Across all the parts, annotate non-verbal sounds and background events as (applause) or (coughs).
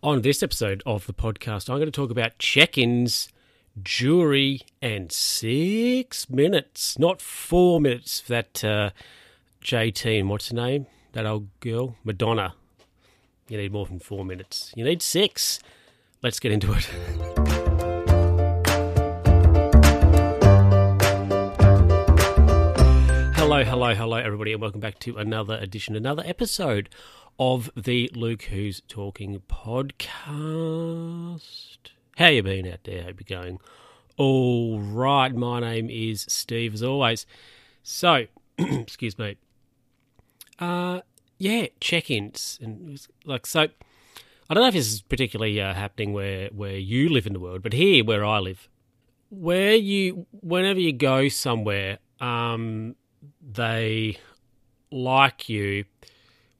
On this episode of the podcast, I'm going to talk about check ins, jewelry, and six minutes, not four minutes for that uh, JT. And what's her name? That old girl? Madonna. You need more than four minutes. You need six. Let's get into it. (laughs) Hello, hello, hello, everybody, and welcome back to another edition, another episode of the Luke Who's Talking podcast. How you been out there? Hope you're going all right. My name is Steve, as always. So, (clears throat) excuse me. Uh, yeah, check-ins and like so. I don't know if this is particularly uh, happening where where you live in the world, but here where I live, where you whenever you go somewhere, um, they like you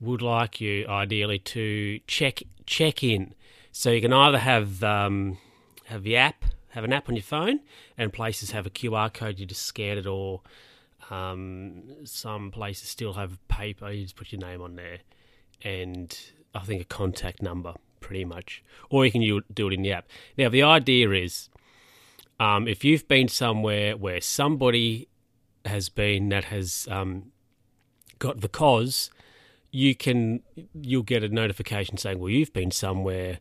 would like you ideally to check check in. So you can either have um, have the app, have an app on your phone, and places have a QR code. You just scan it, or um, some places still have paper. You just put your name on there, and I think a contact number, pretty much. Or you can do it in the app. Now the idea is, um, if you've been somewhere where somebody has been that has um, got the cause you can you'll get a notification saying, "Well, you've been somewhere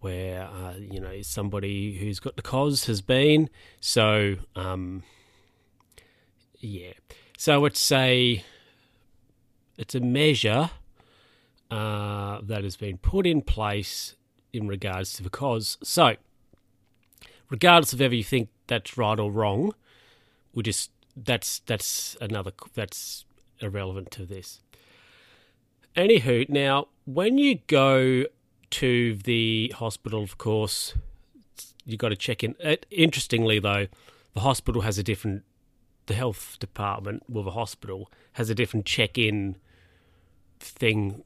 where uh, you know somebody who's got the cause has been." So, um, yeah, so it's a it's a measure uh, that has been put in place in regards to the cause. So, regardless of whether you think that's right or wrong, we just that's that's another that's irrelevant to this. Anywho, now when you go to the hospital, of course, you got to check in. Uh, interestingly, though, the hospital has a different. The health department, well, the hospital has a different check-in thing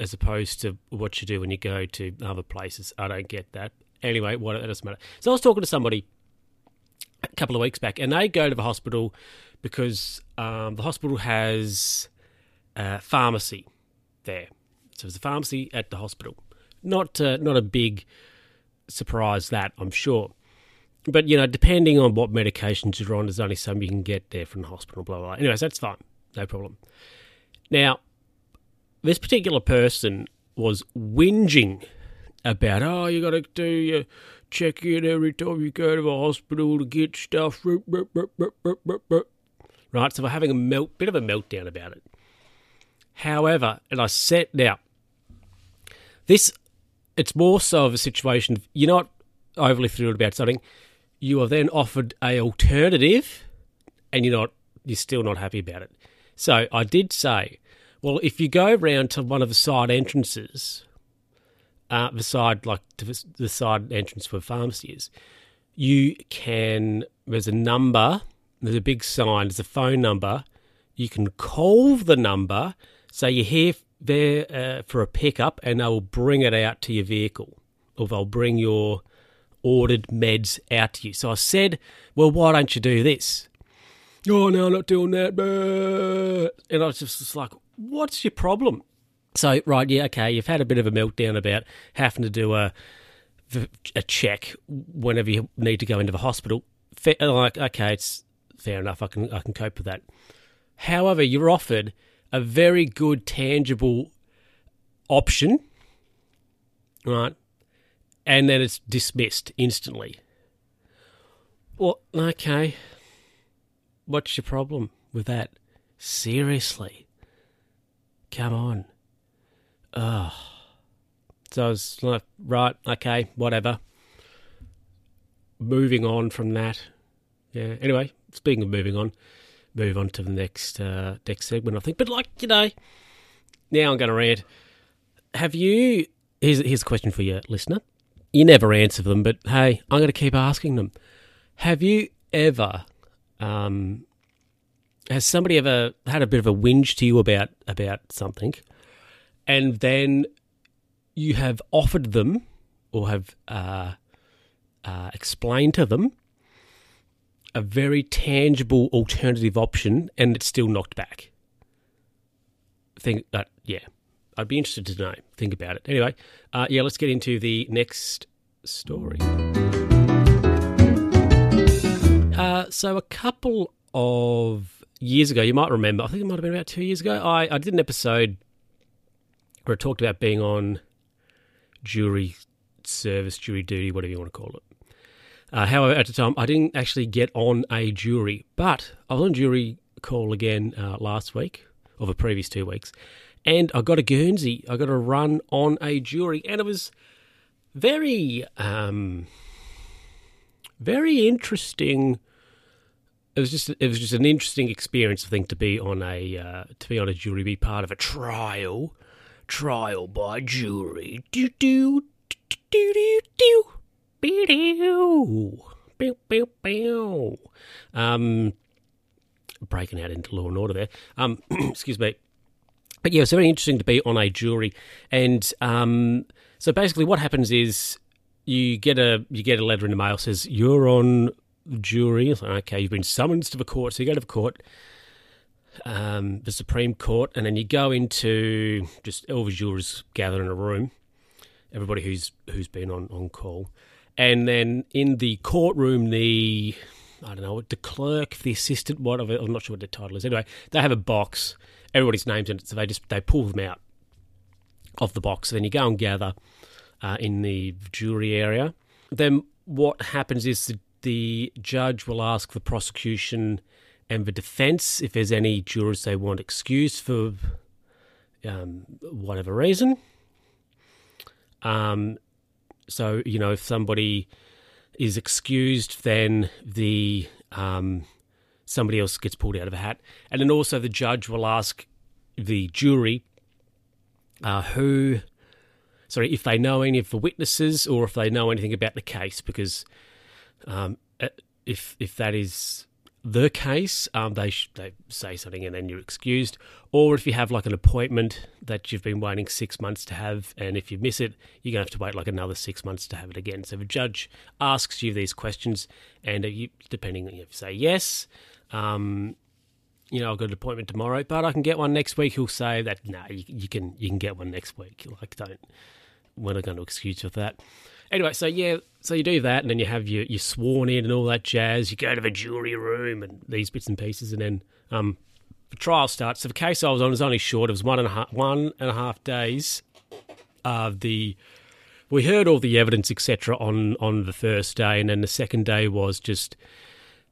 as opposed to what you do when you go to other places. I don't get that. Anyway, what it doesn't matter. So I was talking to somebody a couple of weeks back, and they go to the hospital because um, the hospital has a pharmacy there. So there's a pharmacy at the hospital. Not uh, not a big surprise that I'm sure, but you know, depending on what medications you're on, there's only some you can get there from the hospital. Blah blah. blah. Anyways, that's fine, no problem. Now, this particular person was whinging about, oh, you got to do your check in every time you go to the hospital to get stuff. Right, so we're having a melt, bit of a meltdown about it. However, and I said now, this it's more so of a situation of you're not overly thrilled about something. You are then offered a alternative, and you're not you're still not happy about it. So I did say, well, if you go around to one of the side entrances, uh, the side like the side entrance for pharmacies, you can. There's a number. There's a big sign. There's a phone number. You can call the number so you're here there uh, for a pickup, and they will bring it out to your vehicle, or they'll bring your ordered meds out to you. So I said, well, why don't you do this? Oh, no, I'm not doing that. And I was just like, what's your problem? So, right, yeah, okay, you've had a bit of a meltdown about having to do a a check whenever you need to go into the hospital. Like, okay, it's fair enough. I can I can cope with that. However, you're offered a very good, tangible option, right? And then it's dismissed instantly. Well, okay. What's your problem with that? Seriously. Come on. Ugh. So I was like, right, okay, whatever. Moving on from that. Yeah. Anyway, speaking of moving on, move on to the next uh, next segment, I think. But like you know, now I'm going to rant. Have you? Here's here's a question for you, listener. You never answer them, but hey, I'm going to keep asking them. Have you ever? Um, has somebody ever had a bit of a whinge to you about about something, and then you have offered them or have uh, uh, explained to them a very tangible alternative option and it's still knocked back. Think that, yeah. I'd be interested to know. Think about it. Anyway, uh, yeah, let's get into the next story. Uh, so, a couple of years ago, you might remember, I think it might have been about two years ago, I, I did an episode where I talked about being on jury service, jury duty, whatever you want to call it. Uh, however, at the time, I didn't actually get on a jury, but I was on jury call again uh, last week, or the previous two weeks, and I got a Guernsey. I got a run on a jury, and it was very, um, very interesting. It was just it was just an interesting experience, I think, to be on a uh, to be on a jury, be part of a trial, trial by jury. Do do do do do do. Pew, pew, pew. Um, breaking out into law and order there. Um, (clears throat) excuse me. But yeah, it's very interesting to be on a jury, and um, so basically, what happens is you get a you get a letter in the mail says you're on jury. Like, okay, you've been summoned to the court, so you go to the court, um, the Supreme Court, and then you go into just all the jurors gather in a room, everybody who's who's been on on call, and then in the courtroom, the I don't know the clerk, the assistant, whatever. I'm not sure what the title is. Anyway, they have a box everybody's names in it, so they just they pull them out of the box. Then you go and gather uh, in the jury area. Then what happens is the, the judge will ask the prosecution and the defence if there's any jurors they want excused for um, whatever reason. Um, so you know if somebody is excused, then the um, somebody else gets pulled out of a hat. And then also the judge will ask the jury uh, who, sorry, if they know any of the witnesses or if they know anything about the case, because um, uh, if if that is the case, um, they sh- they say something and then you're excused. Or if you have like an appointment that you've been waiting six months to have, and if you miss it, you're gonna have to wait like another six months to have it again. So if a judge asks you these questions, and you, depending, if you say yes, um, you know, I've got an appointment tomorrow, but I can get one next week. He'll say that, no, nah, you, you, can you can get one next week. Like, don't, we're not going to excuse you for that. Anyway, so yeah, so you do that, and then you have your you sworn in and all that jazz. You go to the jury room and these bits and pieces, and then um, the trial starts. So the case I was on was only short. It was one and a half one and a half days. Uh, the we heard all the evidence, etc., on on the first day, and then the second day was just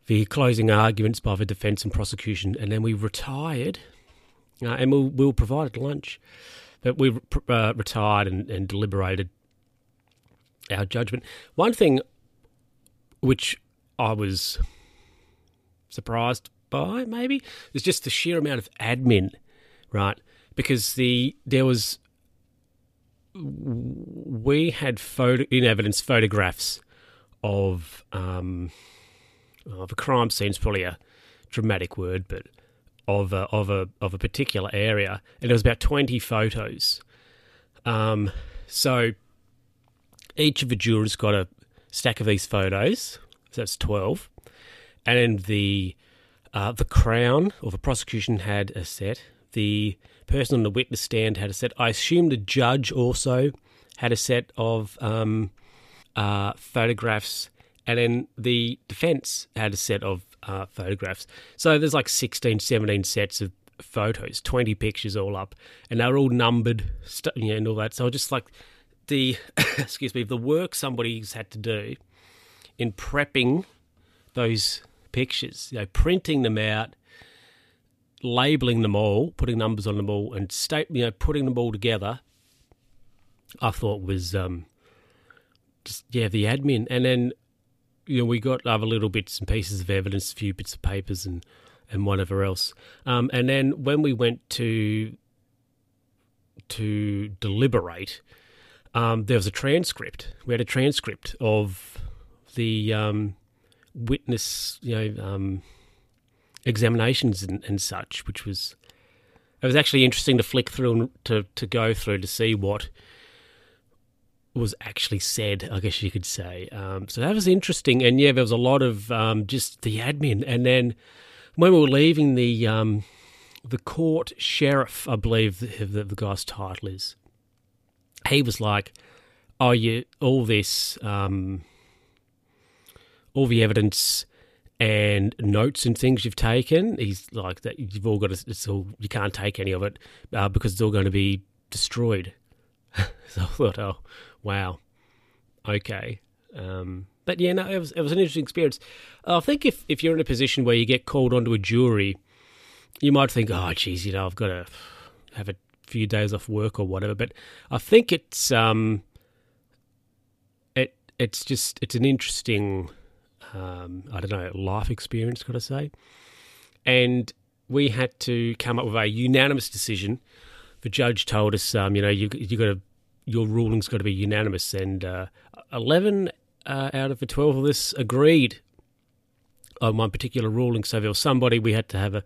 the closing arguments by the defence and prosecution, and then we retired, uh, and we'll, we'll provide lunch. But we uh, retired and, and deliberated our judgment. One thing which I was surprised by, maybe, is just the sheer amount of admin, right? Because the there was we had photo in evidence photographs of um, of a crime scene is probably a dramatic word, but of a, of a of a particular area, and there was about twenty photos. Um, so each of the jurors got a stack of these photos. So that's twelve, and then the uh, the Crown or the prosecution had a set. The person on the witness stand had a set. I assume the judge also had a set of um, uh, photographs and then the defense had a set of uh, photographs. So there's like 16, 17 sets of photos, 20 pictures all up, and they're all numbered you know, and all that. So just like the, (coughs) excuse me, the work somebody's had to do in prepping those pictures, you know, printing them out, labeling them all, putting numbers on them all, and state, you know, putting them all together, I thought was um, just yeah the admin, and then you know, we got other little bits and pieces of evidence, a few bits of papers and and whatever else. Um, and then when we went to to deliberate, um, there was a transcript. We had a transcript of the um, witness, you know, um, examinations and, and, such, which was it was actually interesting to flick through and to to go through to see what was actually said, I guess you could say. Um, so that was interesting. And yeah, there was a lot of um, just the admin. And then when we were leaving the um, the court sheriff, I believe the, the, the guy's title is. He was like, "Oh, you all this, um, all the evidence." and notes and things you've taken. He's like that. You've all got to. It's all you can't take any of it uh, because it's all going to be destroyed. (laughs) so I thought, oh, wow, okay. Um, but yeah, no, it was it was an interesting experience. I think if if you're in a position where you get called onto a jury, you might think, oh, geez, you know, I've got to have a few days off work or whatever. But I think it's um, it it's just it's an interesting um, I don't know, life experience, could I say? And we had to come up with a unanimous decision. The judge told us, um, you know, you you got to your ruling's got to be unanimous, and uh, eleven uh, out of the twelve of us agreed on one particular ruling. So there was somebody we had to have a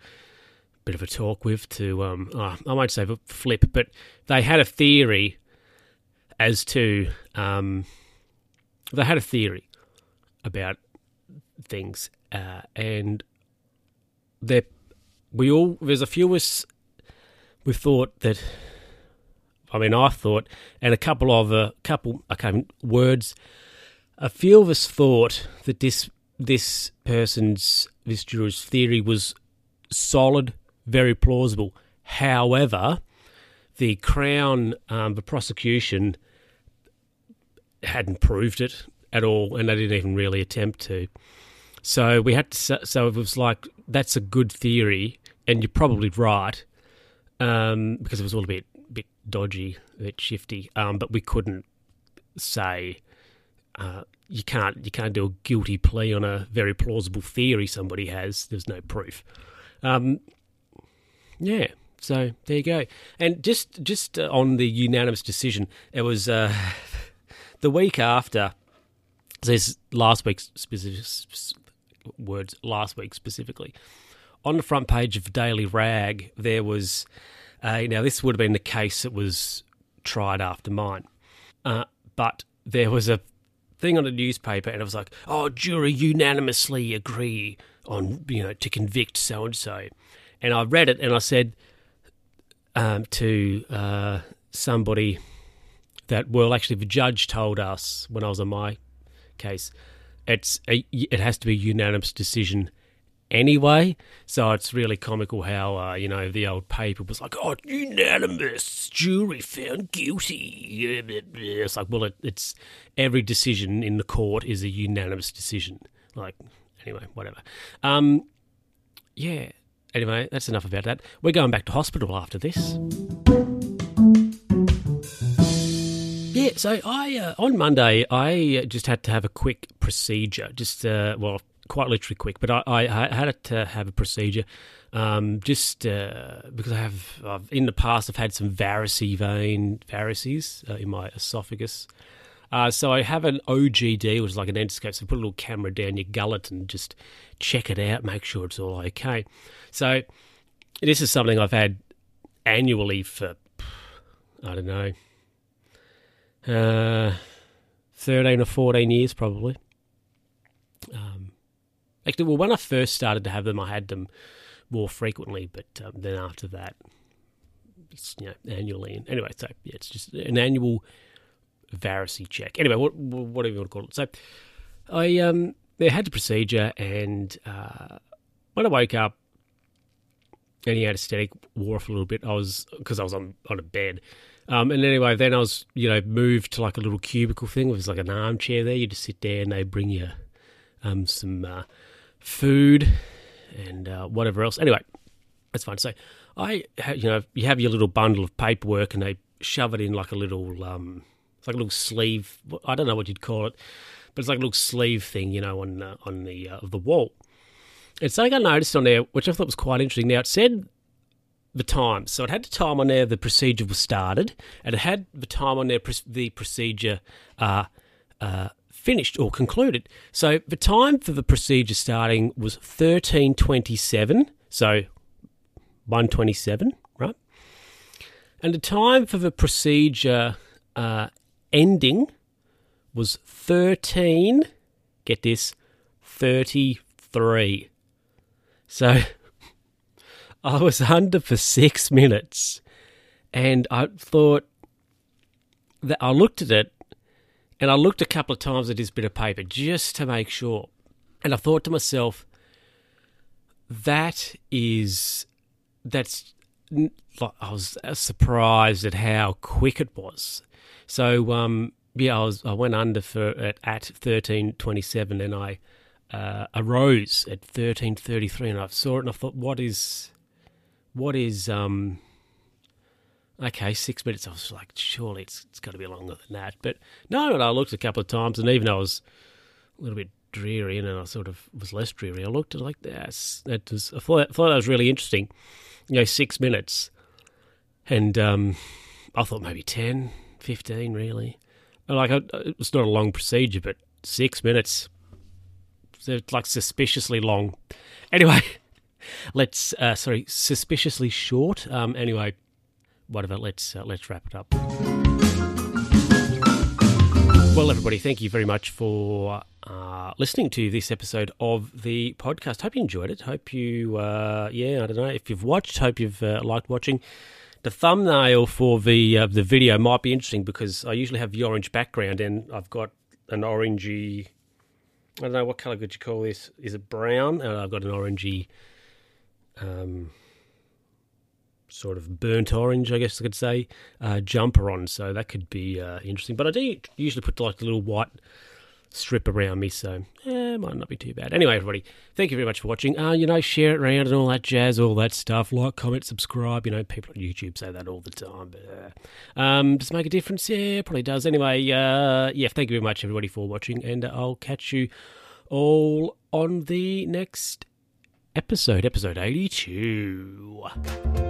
bit of a talk with to, um, oh, I won't say flip, but they had a theory as to um, they had a theory about things, uh, and there we all there's a few of us we thought that. I mean, I thought, and a couple of a uh, couple, okay, words. A few of us thought that this this person's this juror's theory was solid, very plausible. However, the Crown, um, the prosecution, hadn't proved it at all, and they didn't even really attempt to. So we had to. So it was like that's a good theory, and you're probably right, um, because it was all a bit bit dodgy, a bit shifty. Um, but we couldn't say uh, you can't you can't do a guilty plea on a very plausible theory somebody has. There's no proof. Um, yeah. So there you go. And just just uh, on the unanimous decision, it was uh, (laughs) the week after. This last week's specific, words last week specifically. On the front page of Daily Rag, there was a, now this would have been the case that was tried after mine, uh, but there was a thing on the newspaper, and it was like, "Oh, jury unanimously agree on you know to convict so and so," and I read it and I said um, to uh, somebody that well, actually, the judge told us when I was on my case it's a, it has to be a unanimous decision anyway. So it's really comical how uh, you know the old paper was like, "Oh, unanimous jury found guilty." It's like, well, it, it's every decision in the court is a unanimous decision. Like, anyway, whatever. Um, yeah. Anyway, that's enough about that. We're going back to hospital after this. Yeah, so I uh, on Monday I just had to have a quick procedure, just uh, well, quite literally quick, but I, I, had to have a procedure um, just uh, because I have I've, in the past I've had some varicose vein varices uh, in my esophagus. Uh, so I have an OGD, which is like an endoscope. So put a little camera down your gullet and just check it out, make sure it's all okay. So this is something I've had annually for I don't know uh, 13 or 14 years probably. Um, actually, well, when I first started to have them, I had them more frequently, but um, then after that, it's, you know, annually. And anyway, so yeah, it's just an annual varice check. Anyway, what, whatever you want to call it. So I um, they had the procedure, and uh, when I woke up, any anesthetic wore off a little bit. I was because I was on on a bed. Um, and anyway, then I was, you know, moved to like a little cubicle thing. It was like an armchair there. You just sit there and they bring you um, some uh, food and uh, whatever else. Anyway, that's fine. So I, you know, you have your little bundle of paperwork and they shove it in like a little, um, like a little sleeve. I don't know what you'd call it, but it's like a little sleeve thing, you know, on uh, on the uh, the wall. And something I noticed on there, which I thought was quite interesting. Now it said the time. So it had the time on there the procedure was started, and it had the time on there the procedure uh, uh, finished or concluded. So the time for the procedure starting was thirteen twenty seven. So one twenty seven, right? And the time for the procedure uh, ending was thirteen. Get this, thirty three. So (laughs) I was under for six minutes, and I thought that I looked at it, and I looked a couple of times at this bit of paper just to make sure, and I thought to myself, that is that's I was surprised at how quick it was. So um, yeah, I was I went under for at, at thirteen twenty seven, and I uh, arose at thirteen thirty three, and I saw it and I thought, what is, what is um. Okay, six minutes. I was like, surely it's it's got to be longer than that. But no, and I looked a couple of times, and even though I was a little bit dreary, and I sort of was less dreary, I looked at like that's that was. I thought, I thought that was really interesting. You know, six minutes, and um, I thought maybe 10, 15, really. Like, it was not a long procedure, but six minutes. It's like suspiciously long. Anyway, (laughs) let's, uh, sorry, suspiciously short. Um, anyway, whatever, let's, uh, let's wrap it up. Well, everybody, thank you very much for uh, listening to this episode of the podcast. Hope you enjoyed it. Hope you, uh, yeah, I don't know if you've watched. Hope you've uh, liked watching the thumbnail for the uh, the video might be interesting because I usually have the orange background and I've got an orangey. I don't know what color could you call this? Is it brown? And I've got an orangey, um, sort of burnt orange, I guess I could say, uh, jumper on. So that could be uh, interesting. But I do usually put like a little white strip around me, so eh, might not be too bad. Anyway, everybody, thank you very much for watching. Uh, you know, share it around and all that jazz, all that stuff. Like, comment, subscribe. You know, people on YouTube say that all the time. But, uh, um, does it make a difference? Yeah, probably does. Anyway, uh, yeah, thank you very much, everybody, for watching, and I'll catch you all on the next episode, episode 82.